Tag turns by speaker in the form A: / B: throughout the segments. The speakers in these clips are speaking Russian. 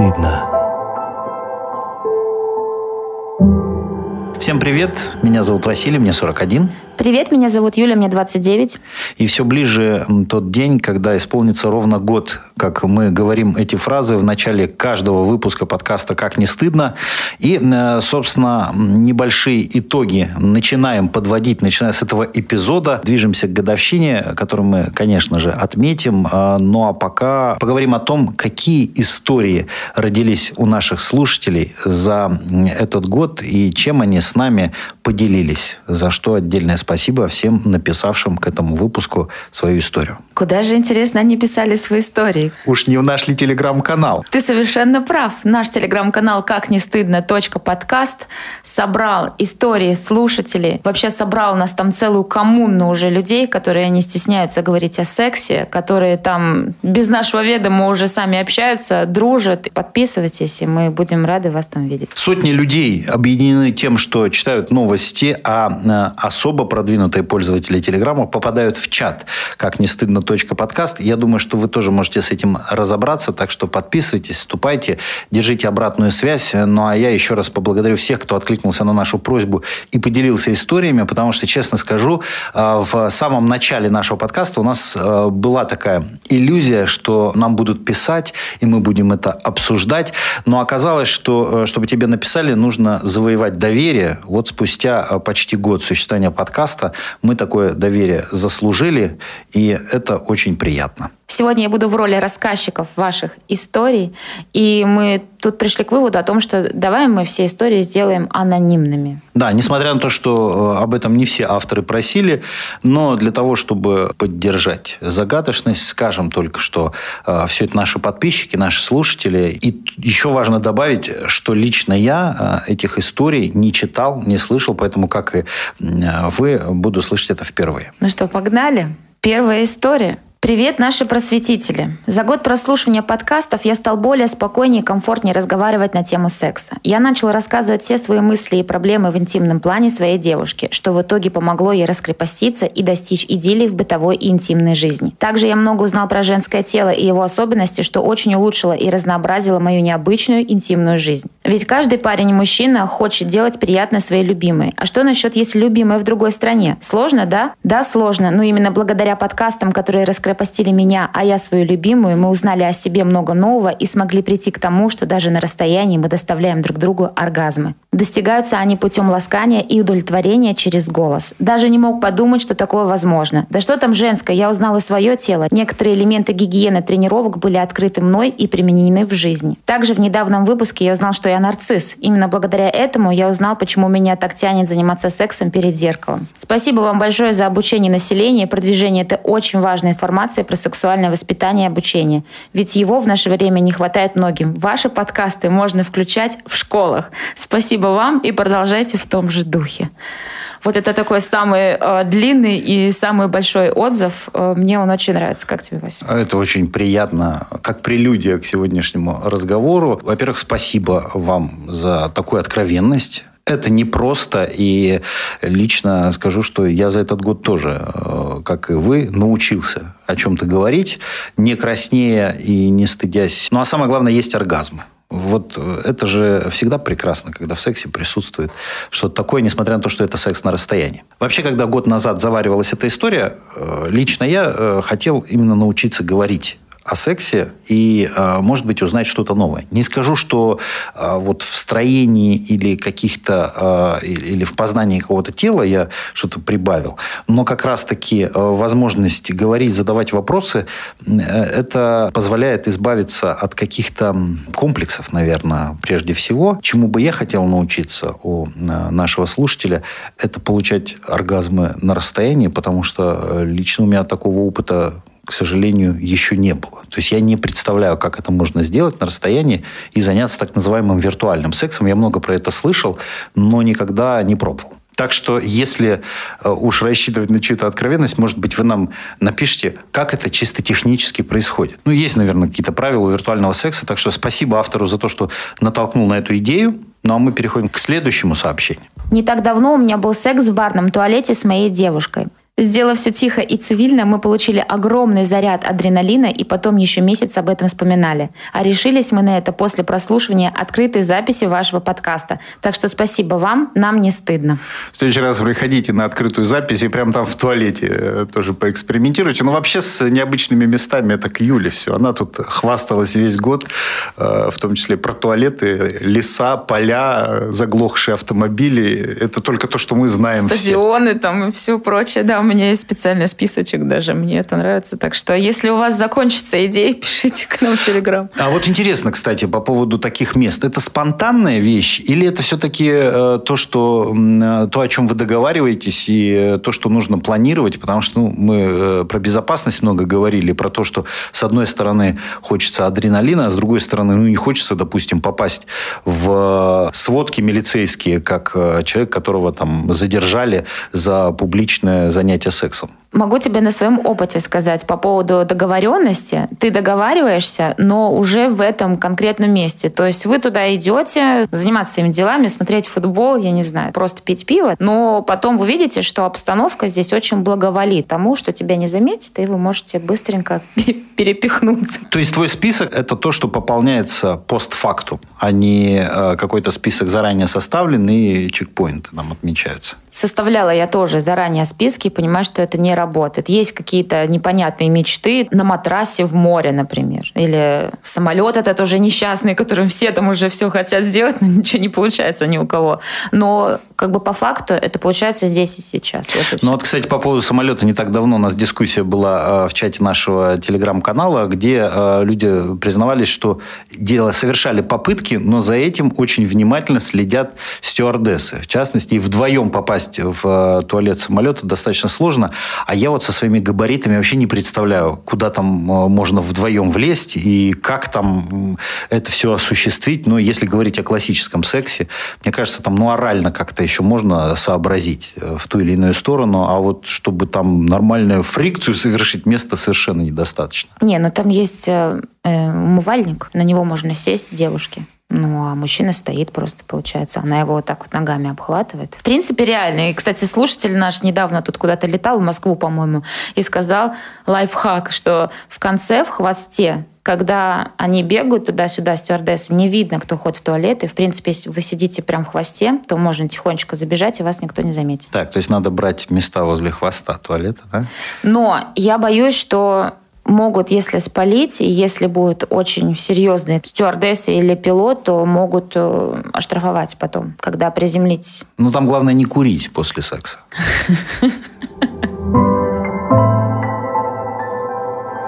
A: стыдно.
B: Всем привет, меня зовут Василий, мне 41.
C: Привет, меня зовут Юля, мне 29.
B: И все ближе тот день, когда исполнится ровно год, как мы говорим эти фразы в начале каждого выпуска подкаста «Как не стыдно». И, э, собственно, небольшие итоги начинаем подводить, начиная с этого эпизода. Движемся к годовщине, которую мы, конечно же, отметим. А, ну а пока поговорим о том, какие истории родились у наших слушателей за этот год и чем они с нами поделились. За что отдельное спасибо Спасибо всем написавшим к этому выпуску свою историю.
C: Куда же, интересно, они писали свои истории?
B: Уж не в наш ли телеграм-канал?
C: Ты совершенно прав. Наш телеграм-канал «Как не стыдно. подкаст» собрал истории слушателей. Вообще собрал у нас там целую коммуну уже людей, которые не стесняются говорить о сексе, которые там без нашего ведома уже сами общаются, дружат. Подписывайтесь, и мы будем рады вас там видеть.
B: Сотни людей объединены тем, что читают новости, а э, особо продвинутые пользователи Телеграма попадают в чат. Как не стыдно подкаст. Я думаю, что вы тоже можете с этим разобраться, так что подписывайтесь, вступайте, держите обратную связь. Ну, а я еще раз поблагодарю всех, кто откликнулся на нашу просьбу и поделился историями, потому что, честно скажу, э, в самом начале нашего подкаста у нас э, была такая иллюзия, что нам будут писать, и мы будем это обсуждать. Но оказалось, что, э, чтобы тебе написали, нужно завоевать доверие. Вот спустя почти год существования подкаста мы такое доверие заслужили, и это очень приятно.
C: Сегодня я буду в роли рассказчиков ваших историй, и мы тут пришли к выводу о том, что давай мы все истории сделаем анонимными.
B: Да, несмотря на то, что э, об этом не все авторы просили, но для того, чтобы поддержать загадочность, скажем только, что э, все это наши подписчики, наши слушатели. И еще важно добавить, что лично я э, этих историй не читал, не слышал, поэтому, как и вы, буду слышать это впервые.
C: Ну что, погнали? Первая история – Привет, наши просветители! За год прослушивания подкастов я стал более спокойнее и комфортнее разговаривать на тему секса. Я начал рассказывать все свои мысли и проблемы в интимном плане своей девушке, что в итоге помогло ей раскрепоститься и достичь идиллии в бытовой и интимной жизни. Также я много узнал про женское тело и его особенности, что очень улучшило и разнообразило мою необычную интимную жизнь. Ведь каждый парень и мужчина хочет делать приятное своей любимой. А что насчет, если любимая в другой стране? Сложно, да? Да, сложно, но именно благодаря подкастам, которые раскрывают скоропостили меня, а я свою любимую, мы узнали о себе много нового и смогли прийти к тому, что даже на расстоянии мы доставляем друг другу оргазмы. Достигаются они путем ласкания и удовлетворения через голос. Даже не мог подумать, что такое возможно. Да что там женское, я узнала свое тело. Некоторые элементы гигиены тренировок были открыты мной и применены в жизни. Также в недавнем выпуске я узнал, что я нарцисс. Именно благодаря этому я узнал, почему меня так тянет заниматься сексом перед зеркалом. Спасибо вам большое за обучение населения продвижение этой очень важной информации про сексуальное воспитание и обучение. Ведь его в наше время не хватает многим. Ваши подкасты можно включать в школах. Спасибо вам и продолжайте в том же духе. Вот это такой самый э, длинный и самый большой отзыв. Э, мне он очень нравится. Как тебе, Вася?
B: Это очень приятно, как прелюдия к сегодняшнему разговору. Во-первых, спасибо вам за такую откровенность это непросто, и лично скажу, что я за этот год тоже, э, как и вы, научился о чем-то говорить, не краснея и не стыдясь. Ну, а самое главное, есть оргазмы. Вот э, это же всегда прекрасно, когда в сексе присутствует что-то такое, несмотря на то, что это секс на расстоянии. Вообще, когда год назад заваривалась эта история, э, лично я хотел именно научиться говорить о сексе и, а, может быть, узнать что-то новое. Не скажу, что а, вот в строении или каких-то, а, или в познании какого-то тела я что-то прибавил, но как раз-таки возможность говорить, задавать вопросы, это позволяет избавиться от каких-то комплексов, наверное, прежде всего. Чему бы я хотел научиться у нашего слушателя, это получать оргазмы на расстоянии, потому что лично у меня такого опыта к сожалению, еще не было. То есть я не представляю, как это можно сделать на расстоянии и заняться так называемым виртуальным сексом. Я много про это слышал, но никогда не пробовал. Так что, если э, уж рассчитывать на чью-то откровенность, может быть, вы нам напишите, как это чисто технически происходит. Ну, есть, наверное, какие-то правила виртуального секса, так что спасибо автору за то, что натолкнул на эту идею. Ну, а мы переходим к следующему сообщению.
C: Не так давно у меня был секс в барном туалете с моей девушкой. Сделав все тихо и цивильно, мы получили огромный заряд адреналина и потом еще месяц об этом вспоминали. А решились мы на это после прослушивания открытой записи вашего подкаста. Так что спасибо вам, нам не стыдно.
B: В следующий раз приходите на открытую запись и прямо там в туалете э, тоже поэкспериментируйте. Но вообще с необычными местами это к Юле все. Она тут хвасталась весь год, э, в том числе про туалеты, леса, поля, заглохшие автомобили. Это только то, что мы знаем
C: Стадионы все. там и все прочее, да меня есть специальный списочек даже, мне это нравится. Так что, если у вас закончится идея, пишите к нам в Телеграм.
B: А вот интересно, кстати, по поводу таких мест. Это спонтанная вещь или это все-таки э, то, что, э, то, о чем вы договариваетесь и э, то, что нужно планировать? Потому что ну, мы про безопасность много говорили, про то, что с одной стороны хочется адреналина, а с другой стороны ну, не хочется, допустим, попасть в сводки милицейские, как человек, которого там задержали за публичное занятие занятия сексом?
C: Могу тебе на своем опыте сказать по поводу договоренности. Ты договариваешься, но уже в этом конкретном месте. То есть вы туда идете заниматься своими делами, смотреть футбол, я не знаю, просто пить пиво. Но потом вы видите, что обстановка здесь очень благоволит тому, что тебя не заметят, и вы можете быстренько перепихнуться.
B: То есть твой список – это то, что пополняется постфактум, а не э, какой-то список заранее составленный и чекпоинты нам отмечаются?
C: Составляла я тоже заранее списки, понимаю, что это не работает. Есть какие-то непонятные мечты на матрасе в море, например. Или самолет это тоже несчастный, которым все там уже все хотят сделать, но ничего не получается ни у кого. Но как бы по факту это получается здесь и сейчас.
B: Вот ну вот, кстати, по поводу самолета не так давно у нас дискуссия была э, в чате нашего телеграм-канала, где э, люди признавались, что дело совершали попытки, но за этим очень внимательно следят стюардессы. В частности, и вдвоем попасть в э, туалет самолета достаточно сложно. А я вот со своими габаритами вообще не представляю, куда там э, можно вдвоем влезть и как там это все осуществить. Но если говорить о классическом сексе, мне кажется, там ну, орально как-то еще можно сообразить э, в ту или иную сторону, а вот чтобы там нормальную фрикцию совершить, места совершенно недостаточно.
C: Не, но ну там есть э, умывальник, на него можно сесть девушке. Ну, а мужчина стоит просто, получается. Она его вот так вот ногами обхватывает. В принципе, реально. И, кстати, слушатель наш недавно тут куда-то летал, в Москву, по-моему, и сказал лайфхак, что в конце, в хвосте, когда они бегают туда-сюда, стюардессы, не видно, кто ходит в туалет. И, в принципе, если вы сидите прям в хвосте, то можно тихонечко забежать, и вас никто не заметит.
B: Так, то есть надо брать места возле хвоста туалета, да?
C: Но я боюсь, что могут, если спалить, и если будут очень серьезные стюардессы или пилот, то могут э, оштрафовать потом, когда приземлитесь.
B: Ну, там главное не курить после секса.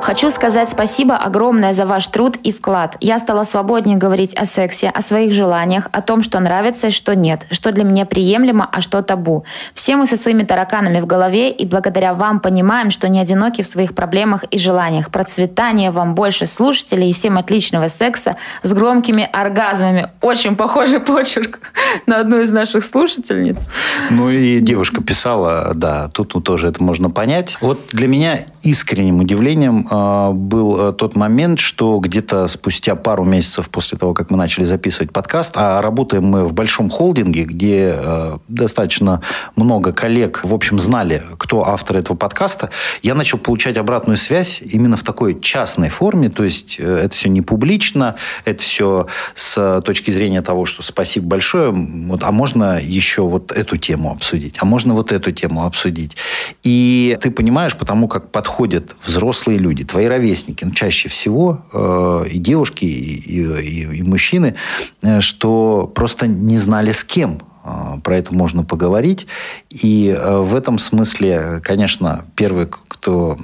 C: Хочу сказать спасибо огромное за ваш труд и вклад. Я стала свободнее говорить о сексе, о своих желаниях, о том, что нравится и что нет, что для меня приемлемо, а что табу. Все мы со своими тараканами в голове и благодаря вам понимаем, что не одиноки в своих проблемах и желаниях. Процветания вам больше слушателей и всем отличного секса с громкими оргазмами. Очень похожий почерк на одну из наших слушательниц.
B: Ну и девушка писала, да, тут тоже это можно понять. Вот для меня искренним удивлением был э, тот момент, что где-то спустя пару месяцев после того, как мы начали записывать подкаст, а работаем мы в большом холдинге, где э, достаточно много коллег, в общем, знали, кто автор этого подкаста, я начал получать обратную связь именно в такой частной форме, то есть э, это все не публично, это все с точки зрения того, что спасибо большое, вот, а можно еще вот эту тему обсудить, а можно вот эту тему обсудить. И ты понимаешь, потому как подходят взрослые люди, люди, твои ровесники, ну, чаще всего э, и девушки, и, и, и мужчины, э, что просто не знали с кем про это можно поговорить. И э, в этом смысле, конечно, первый, кто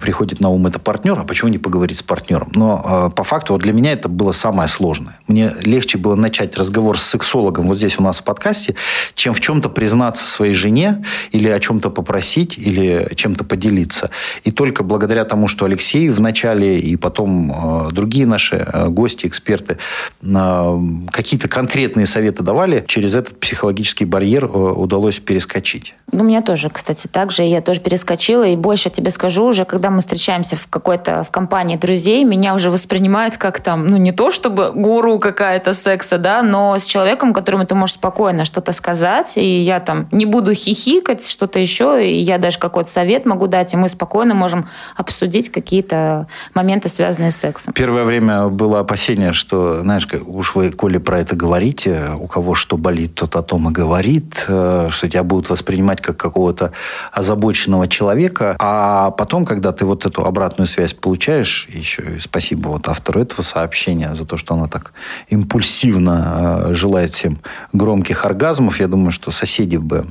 B: приходит на ум, это партнер. А почему не поговорить с партнером? Но по факту вот для меня это было самое сложное. Мне легче было начать разговор с сексологом вот здесь у нас в подкасте, чем в чем-то признаться своей жене или о чем-то попросить или чем-то поделиться. И только благодаря тому, что Алексей в начале и потом другие наши гости, эксперты какие-то конкретные советы давали, через этот психологический психологический барьер удалось перескочить?
C: Ну, у меня тоже, кстати, так же. Я тоже перескочила. И больше тебе скажу, уже когда мы встречаемся в какой-то в компании друзей, меня уже воспринимают как там, ну, не то чтобы гуру какая-то секса, да, но с человеком, которому ты можешь спокойно что-то сказать, и я там не буду хихикать, что-то еще, и я даже какой-то совет могу дать, и мы спокойно можем обсудить какие-то моменты, связанные с сексом.
B: Первое время было опасение, что, знаешь, уж вы, коли про это говорите, у кого что болит, тот о том и говорит, э, что тебя будут воспринимать как какого-то озабоченного человека, а потом, когда ты вот эту обратную связь получаешь, еще и спасибо вот автору этого сообщения за то, что она так импульсивно э, желает всем громких оргазмов, я думаю, что соседи бы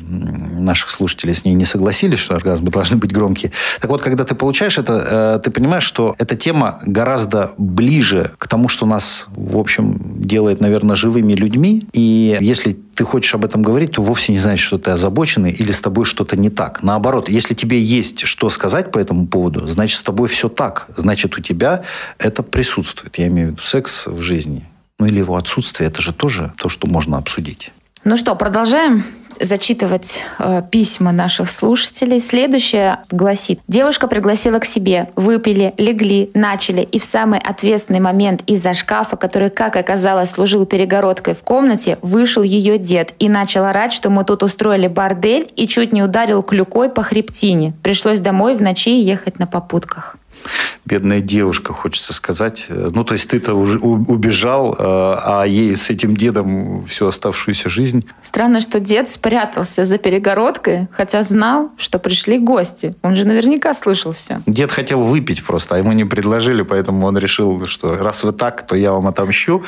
B: наших слушателей с ней не согласились, что оргазмы должны быть громкие. Так вот, когда ты получаешь это, э, ты понимаешь, что эта тема гораздо ближе к тому, что нас, в общем, делает, наверное, живыми людьми. И если ты хочешь об этом говорить, то вовсе не значит, что ты озабоченный или с тобой что-то не так. Наоборот, если тебе есть что сказать по этому поводу, значит, с тобой все так. Значит, у тебя это присутствует. Я имею в виду секс в жизни. Ну или его отсутствие, это же тоже то, что можно обсудить.
C: Ну что, продолжаем? Зачитывать э, письма наших слушателей. Следующее гласит. Девушка пригласила к себе, выпили, легли, начали, и в самый ответственный момент из-за шкафа, который, как оказалось, служил перегородкой в комнате, вышел ее дед и начал орать, что мы тут устроили бордель и чуть не ударил клюкой по хребтине. Пришлось домой в ночи ехать на попутках
B: бедная девушка, хочется сказать. Ну, то есть ты-то уже убежал, э, а ей с этим дедом всю оставшуюся жизнь.
C: Странно, что дед спрятался за перегородкой, хотя знал, что пришли гости. Он же наверняка слышал все.
B: Дед хотел выпить просто, а ему не предложили, поэтому он решил, что раз вы так, то я вам отомщу.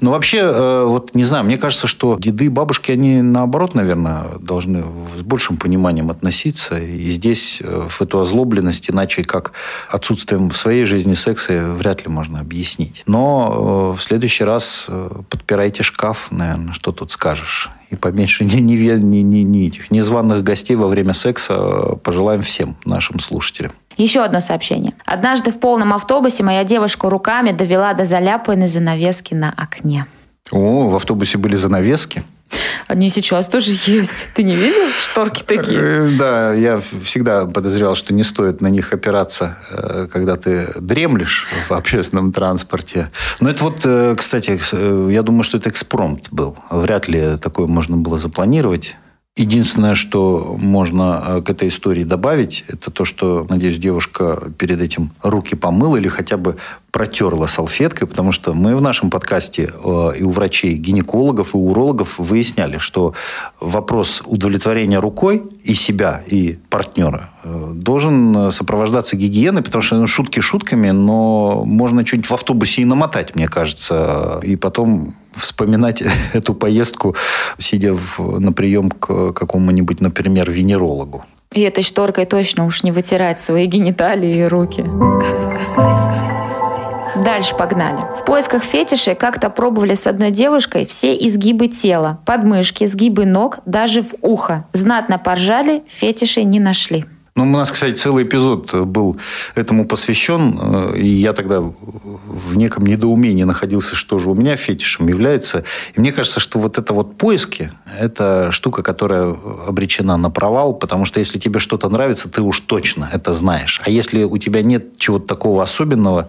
B: Но вообще, э, вот не знаю, мне кажется, что деды и бабушки, они наоборот, наверное, должны с большим пониманием относиться. И здесь э, в эту озлобленность, иначе как отсутствием своей жизни секса вряд ли можно объяснить. Но э, в следующий раз э, подпирайте шкаф, наверное, что тут скажешь. И поменьше ни, ни, ни, ни, ни этих незваных гостей во время секса э, пожелаем всем нашим слушателям.
C: Еще одно сообщение. Однажды в полном автобусе моя девушка руками довела до заляпанной занавески на окне.
B: О, в автобусе были занавески?
C: Они сейчас тоже есть. Ты не видел шторки такие? Э,
B: да, я всегда подозревал, что не стоит на них опираться, э, когда ты дремлешь в общественном транспорте. Но это вот, э, кстати, я думаю, что это экспромт был. Вряд ли такое можно было запланировать. Единственное, что можно к этой истории добавить, это то, что, надеюсь, девушка перед этим руки помыла или хотя бы протерла салфеткой, потому что мы в нашем подкасте э, и у врачей, гинекологов, и у урологов выясняли, что вопрос удовлетворения рукой и себя, и партнера э, должен сопровождаться гигиеной, потому что ну, шутки шутками, но можно что-нибудь в автобусе и намотать, мне кажется, и потом вспоминать эту поездку, сидя в, на прием к какому-нибудь, например, венерологу.
C: И этой шторкой точно уж не вытирать свои гениталии и руки. Дальше погнали. В поисках фетишей как-то пробовали с одной девушкой все изгибы тела, подмышки, сгибы ног, даже в ухо. Знатно поржали, фетишей не нашли.
B: Ну, у нас, кстати, целый эпизод был этому посвящен, э, и я тогда в неком недоумении находился, что же у меня фетишем является. И мне кажется, что вот это вот поиски, это штука, которая обречена на провал, потому что если тебе что-то нравится, ты уж точно это знаешь. А если у тебя нет чего-то такого особенного,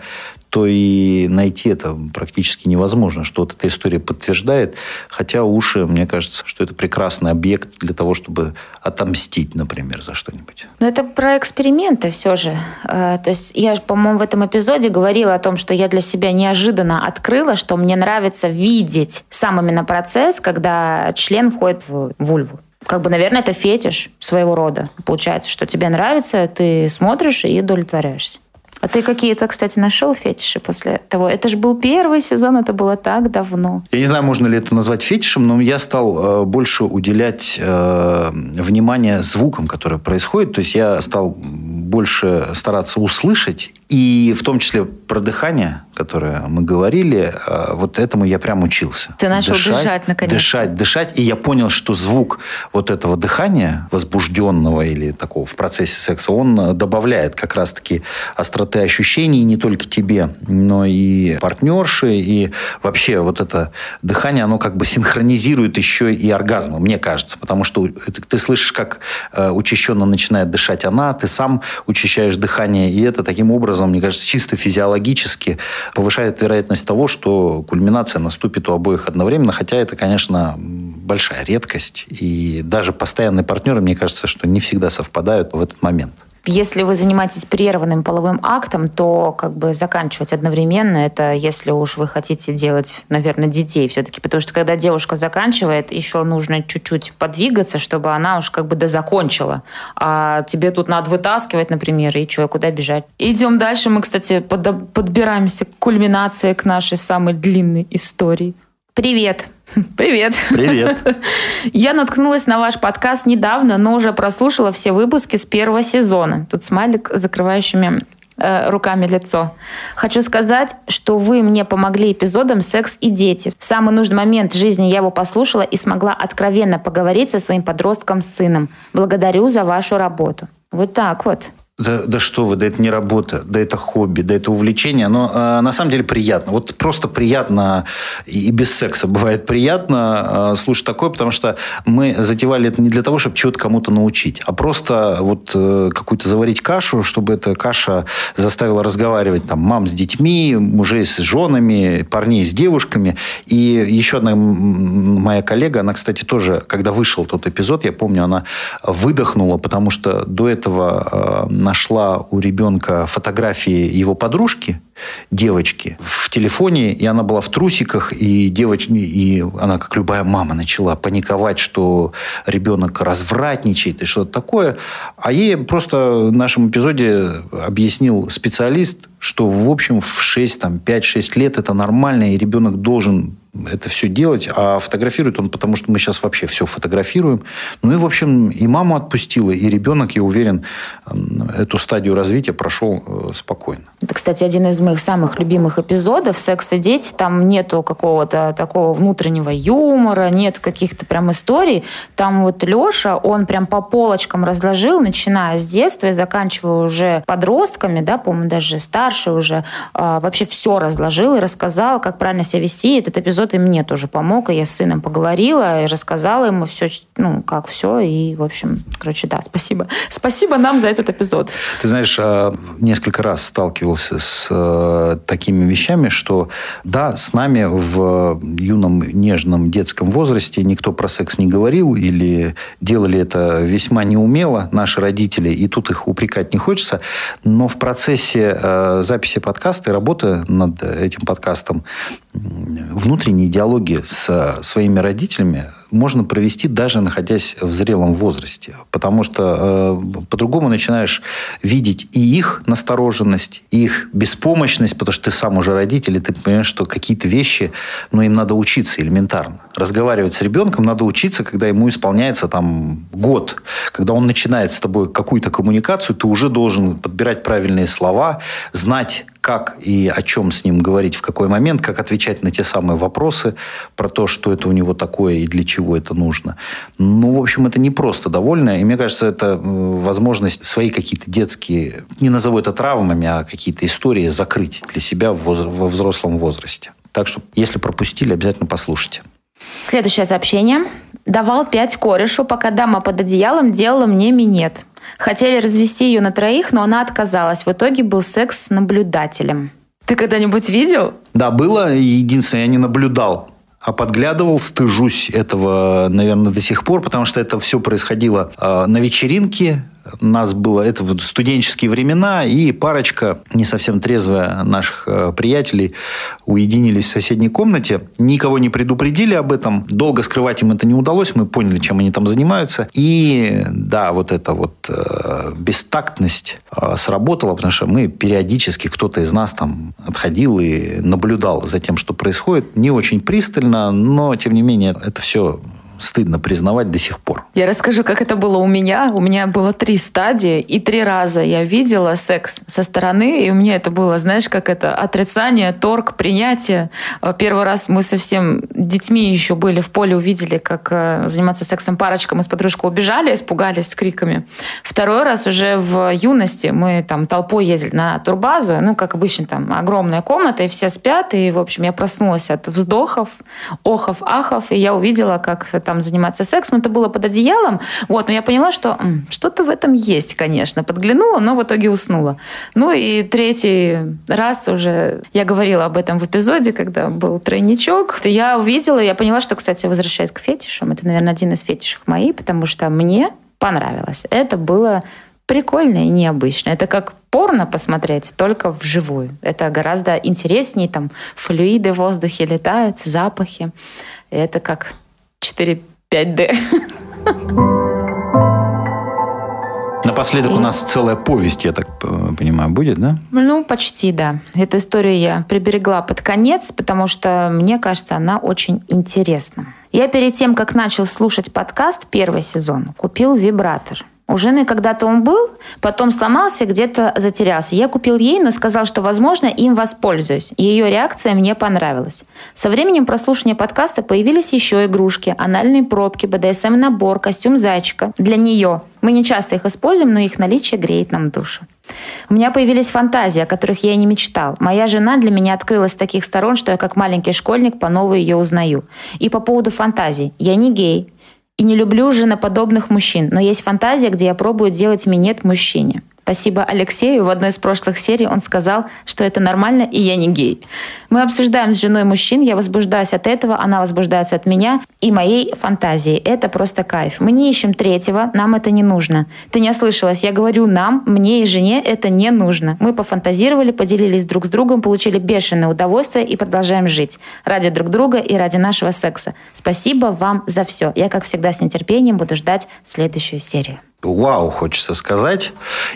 B: то и найти это практически невозможно, что вот эта история подтверждает. Хотя уши, мне кажется, что это прекрасный объект для того, чтобы отомстить, например, за что-нибудь.
C: Но это про эксперименты все же. Э, то есть я, по-моему, в этом эпизоде говорила о том, что я для себя неожиданно открыла, что мне нравится видеть сам именно процесс, когда член входит в вульву как бы, наверное, это фетиш своего рода. Получается, что тебе нравится, ты смотришь и удовлетворяешься. А ты какие-то, кстати, нашел фетиши после того? Это же был первый сезон, это было так давно.
B: Я не знаю, можно ли это назвать фетишем, но я стал э, больше уделять э, внимание звукам, которые происходят. То есть я стал больше стараться услышать И в том числе про дыхание, которое мы говорили, э, вот этому я прям учился.
C: Ты начал дышать, дышать наконец.
B: Дышать, дышать. И я понял, что звук вот этого дыхания, возбужденного или такого в процессе секса, он добавляет как раз-таки остроты ощущений не только тебе, но и партнерши. И вообще вот это дыхание, оно как бы синхронизирует еще и оргазмы, мне кажется. Потому что ты слышишь, как э, учащенно начинает дышать она, ты сам учащаешь дыхание. И это таким образом, мне кажется, чисто физиологически повышает вероятность того, что кульминация наступит у обоих одновременно, хотя это, конечно, большая редкость. И даже постоянные партнеры, мне кажется, что не всегда совпадают в этот момент.
C: Если вы занимаетесь прерванным половым актом, то как бы заканчивать одновременно, это если уж вы хотите делать, наверное, детей все-таки. Потому что когда девушка заканчивает, еще нужно чуть-чуть подвигаться, чтобы она уж как бы дозакончила. А тебе тут надо вытаскивать, например, и что, куда бежать. Идем дальше. Мы, кстати, под, подбираемся к кульминации, к нашей самой длинной истории. Привет! Привет.
B: Привет.
C: Я наткнулась на ваш подкаст недавно, но уже прослушала все выпуски с первого сезона. Тут смайлик с закрывающими э, руками лицо. Хочу сказать, что вы мне помогли эпизодом «Секс и дети». В самый нужный момент жизни я его послушала и смогла откровенно поговорить со своим подростком-сыном. Благодарю за вашу работу. Вот так вот.
B: Да, да что вы, да это не работа, да это хобби, да это увлечение. Но э, на самом деле приятно. Вот просто приятно и без секса бывает приятно э, слушать такое, потому что мы затевали это не для того, чтобы чего-то кому-то научить, а просто вот э, какую-то заварить кашу, чтобы эта каша заставила разговаривать там мам с детьми, мужей с женами, парней с девушками. И еще одна моя коллега, она, кстати, тоже, когда вышел тот эпизод, я помню, она выдохнула, потому что до этого э, нашла у ребенка фотографии его подружки, девочки, в телефоне, и она была в трусиках, и девочка, и она, как любая мама, начала паниковать, что ребенок развратничает и что-то такое. А ей просто в нашем эпизоде объяснил специалист, что, в общем, в 6, там, 5-6 лет это нормально, и ребенок должен это все делать, а фотографирует он, потому что мы сейчас вообще все фотографируем. Ну и, в общем, и маму отпустила, и ребенок, я уверен, эту стадию развития прошел э, спокойно.
C: Это, кстати, один из моих самых любимых эпизодов «Секс и дети». Там нету какого-то такого внутреннего юмора, нет каких-то прям историй. Там вот Леша, он прям по полочкам разложил, начиная с детства и заканчивая уже подростками, да, по-моему, даже старше уже, а, вообще все разложил и рассказал, как правильно себя вести. Этот эпизод и мне тоже помог, и я с сыном поговорила и рассказала ему все, ну, как все, и, в общем, короче, да, спасибо. Спасибо нам за этот эпизод.
B: Ты знаешь, а, несколько раз сталкивался с э, такими вещами, что, да, с нами в юном, нежном детском возрасте никто про секс не говорил или делали это весьма неумело, наши родители, и тут их упрекать не хочется, но в процессе э, записи подкаста и работы над этим подкастом внутренние диалоги с своими родителями можно провести даже находясь в зрелом возрасте. Потому что э, по-другому начинаешь видеть и их настороженность, и их беспомощность, потому что ты сам уже родитель, и ты понимаешь, что какие-то вещи, ну, им надо учиться элементарно. Разговаривать с ребенком надо учиться, когда ему исполняется там год. Когда он начинает с тобой какую-то коммуникацию, ты уже должен подбирать правильные слова, знать, как и о чем с ним говорить в какой момент, как отвечать на те самые вопросы про то, что это у него такое и для чего это нужно. Ну, в общем, это не просто довольно. И мне кажется, это э, возможность свои какие-то детские, не назову это травмами, а какие-то истории закрыть для себя во взрослом возрасте. Так что, если пропустили, обязательно послушайте.
C: Следующее сообщение. Давал пять корешу, пока дама под одеялом делала мне минет. Хотели развести ее на троих, но она отказалась. В итоге был секс с наблюдателем. Ты когда-нибудь видел?
B: Да, было. Единственное, я не наблюдал а подглядывал, стыжусь этого, наверное, до сих пор, потому что это все происходило э, на вечеринке, нас было, это студенческие времена, и парочка, не совсем трезвая наших э, приятелей, уединились в соседней комнате. Никого не предупредили об этом. Долго скрывать им это не удалось. Мы поняли, чем они там занимаются. И да, вот эта вот э, бестактность э, сработала, потому что мы периодически, кто-то из нас там отходил и наблюдал за тем, что происходит. Не очень пристально, но, тем не менее, это все стыдно признавать до сих пор.
C: Я расскажу, как это было у меня. У меня было три стадии, и три раза я видела секс со стороны, и у меня это было, знаешь, как это отрицание, торг, принятие. Первый раз мы совсем детьми еще были в поле, увидели, как э, заниматься сексом парочка. Мы с подружкой убежали, испугались с криками. Второй раз уже в юности мы там толпой ездили на турбазу, ну, как обычно, там огромная комната, и все спят, и, в общем, я проснулась от вздохов, охов, ахов, и я увидела, как там заниматься сексом. Это было под одеялом, одеялом. Вот, но я поняла, что что-то в этом есть, конечно. Подглянула, но в итоге уснула. Ну и третий раз уже я говорила об этом в эпизоде, когда был тройничок. Я увидела, я поняла, что, кстати, возвращаясь к фетишам, это, наверное, один из фетишей моих, потому что мне понравилось. Это было прикольно и необычно. Это как порно посмотреть, только вживую. Это гораздо интереснее, там флюиды в воздухе летают, запахи. Это как 4-5D.
B: Напоследок у нас целая повесть, я так понимаю, будет, да?
C: Ну, почти, да. Эту историю я приберегла под конец, потому что, мне кажется, она очень интересна. Я перед тем, как начал слушать подкаст первый сезон, купил вибратор. У жены когда-то он был, потом сломался, где-то затерялся. Я купил ей, но сказал, что, возможно, им воспользуюсь. Ее реакция мне понравилась. Со временем прослушивания подкаста появились еще игрушки, анальные пробки, БДСМ-набор, костюм зайчика. Для нее. Мы не часто их используем, но их наличие греет нам душу. У меня появились фантазии, о которых я и не мечтал. Моя жена для меня открылась с таких сторон, что я как маленький школьник по новой ее узнаю. И по поводу фантазий. Я не гей, и не люблю женоподобных мужчин, но есть фантазия, где я пробую делать минет мужчине. Спасибо Алексею. В одной из прошлых серий он сказал, что это нормально, и я не гей. Мы обсуждаем с женой мужчин, я возбуждаюсь от этого, она возбуждается от меня и моей фантазии. Это просто кайф. Мы не ищем третьего, нам это не нужно. Ты не ослышалась, я говорю нам, мне и жене это не нужно. Мы пофантазировали, поделились друг с другом, получили бешеное удовольствие и продолжаем жить. Ради друг друга и ради нашего секса. Спасибо вам за все. Я, как всегда, с нетерпением буду ждать следующую серию
B: вау, хочется сказать,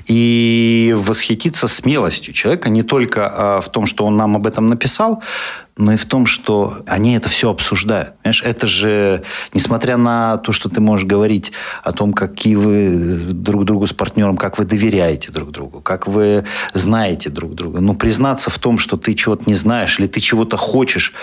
B: и восхититься смелостью человека не только а, в том, что он нам об этом написал, но и в том, что они это все обсуждают. Понимаешь, это же, несмотря на то, что ты можешь говорить о том, какие вы друг другу с партнером, как вы доверяете друг другу, как вы знаете друг друга, но признаться в том, что ты чего-то не знаешь или ты чего-то хочешь,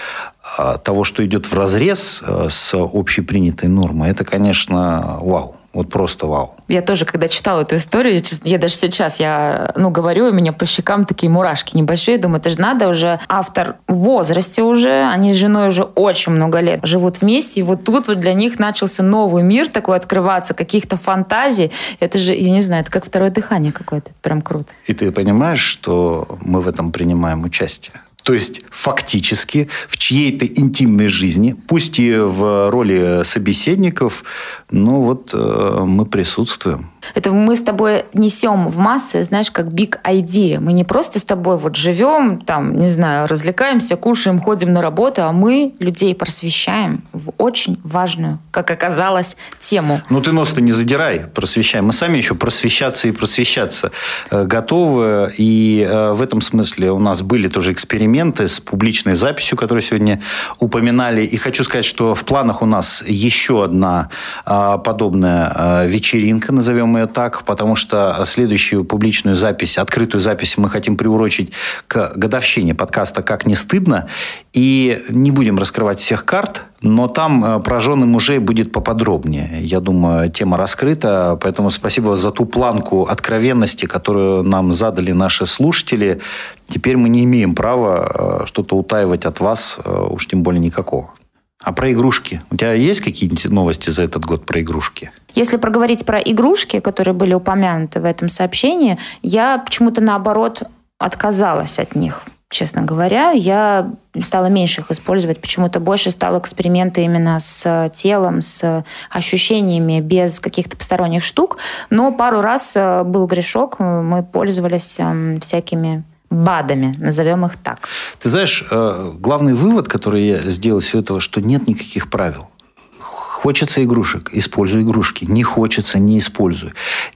B: а, того, что идет в разрез а, с общепринятой нормой, это, конечно, вау. Вот просто вау.
C: Я тоже, когда читала эту историю, я даже сейчас, я, ну, говорю, у меня по щекам такие мурашки небольшие. Думаю, это же надо уже, автор в возрасте уже, они с женой уже очень много лет живут вместе, и вот тут вот для них начался новый мир такой открываться, каких-то фантазий. Это же, я не знаю, это как второе дыхание какое-то. Прям круто.
B: И ты понимаешь, что мы в этом принимаем участие. То есть фактически в чьей-то интимной жизни, пусть и в роли собеседников, но вот э, мы присутствуем.
C: Это мы с тобой несем в массы, знаешь, как big idea. Мы не просто с тобой вот живем, там, не знаю, развлекаемся, кушаем, ходим на работу, а мы людей просвещаем в очень важную, как оказалось, тему.
B: Ну ты нос-то не задирай, просвещаем. Мы сами еще просвещаться и просвещаться э, готовы. И э, в этом смысле у нас были тоже эксперименты с публичной записью, которую сегодня упоминали. И хочу сказать, что в планах у нас еще одна а, подобная а, вечеринка, назовем ее так, потому что следующую публичную запись, открытую запись мы хотим приурочить к годовщине подкаста «Как не стыдно». И не будем раскрывать всех карт, но там э, про жены мужей будет поподробнее. Я думаю, тема раскрыта. Поэтому спасибо за ту планку откровенности, которую нам задали наши слушатели. Теперь мы не имеем права э, что-то утаивать от вас, э, уж тем более никакого. А про игрушки? У тебя есть какие-нибудь новости за этот год про игрушки?
C: Если проговорить про игрушки, которые были упомянуты в этом сообщении, я почему-то наоборот отказалась от них. Честно говоря, я стала меньше их использовать, почему-то больше стал эксперименты именно с телом, с ощущениями, без каких-то посторонних штук. Но пару раз э, был грешок, мы пользовались эм, всякими БАДами, назовем их так.
B: Ты знаешь, э, главный вывод, который я сделал из всего этого, что нет никаких правил Хочется игрушек, используй игрушки. Не хочется, не используй.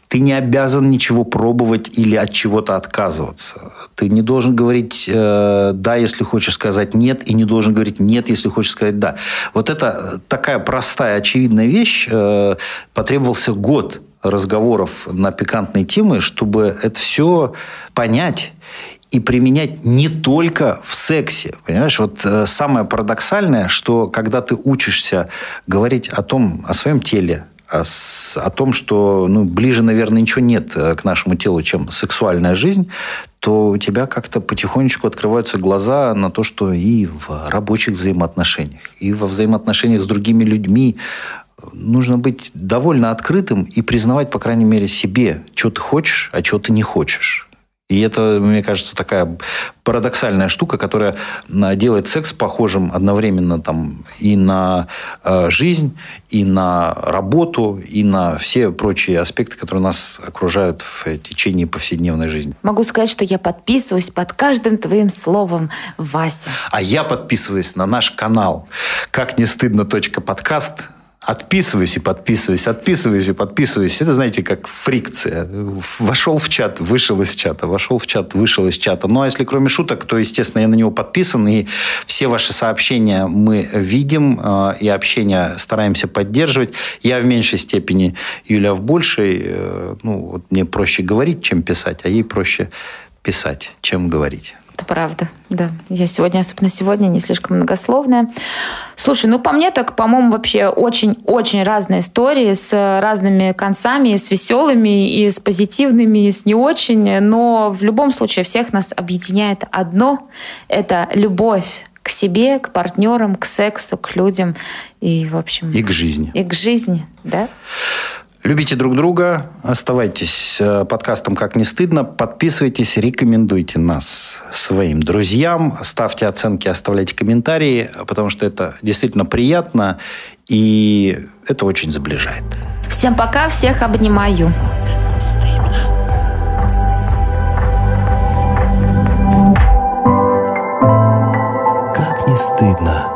B: Ты не обязан ничего пробовать или от чего-то отказываться. Ты не должен говорить э, «да», если хочешь сказать «нет», и не должен говорить «нет», если хочешь сказать «да». Вот это такая простая, очевидная вещь. Э, потребовался год разговоров на пикантные темы, чтобы это все понять и применять не только в сексе. Понимаешь, вот э, самое парадоксальное, что когда ты учишься говорить о том, о своем теле, о, о том, что ну, ближе, наверное, ничего нет э, к нашему телу, чем сексуальная жизнь, то у тебя как-то потихонечку открываются глаза на то, что и в рабочих взаимоотношениях, и во взаимоотношениях с другими людьми нужно быть довольно открытым и признавать, по крайней мере, себе, что ты хочешь, а что ты не хочешь. И это, мне кажется, такая парадоксальная штука, которая делает секс похожим одновременно там, и на э, жизнь, и на работу, и на все прочие аспекты, которые нас окружают в течение повседневной жизни.
C: Могу сказать, что я подписываюсь под каждым твоим словом, Вася.
B: А я подписываюсь на наш канал «Как не стыдно. Подкаст» Отписываюсь и подписываюсь, отписываюсь и подписываюсь. Это, знаете, как фрикция. Вошел в чат, вышел из чата, вошел в чат, вышел из чата. Ну, а если кроме шуток, то, естественно, я на него подписан, и все ваши сообщения мы видим, э, и общение стараемся поддерживать. Я в меньшей степени, Юля в большей. Э, ну, вот мне проще говорить, чем писать, а ей проще писать, чем говорить.
C: Это правда, да. Я сегодня, особенно сегодня, не слишком многословная. Слушай, ну по мне так, по-моему, вообще очень-очень разные истории с разными концами, и с веселыми, и с позитивными, и с не очень. Но в любом случае всех нас объединяет одно – это любовь к себе, к партнерам, к сексу, к людям и, в общем...
B: И к жизни.
C: И к жизни, да.
B: Любите друг друга, оставайтесь э, подкастом «Как не стыдно», подписывайтесь, рекомендуйте нас своим друзьям, ставьте оценки, оставляйте комментарии, потому что это действительно приятно и это очень сближает.
C: Всем пока, всех обнимаю.
A: Как не стыдно.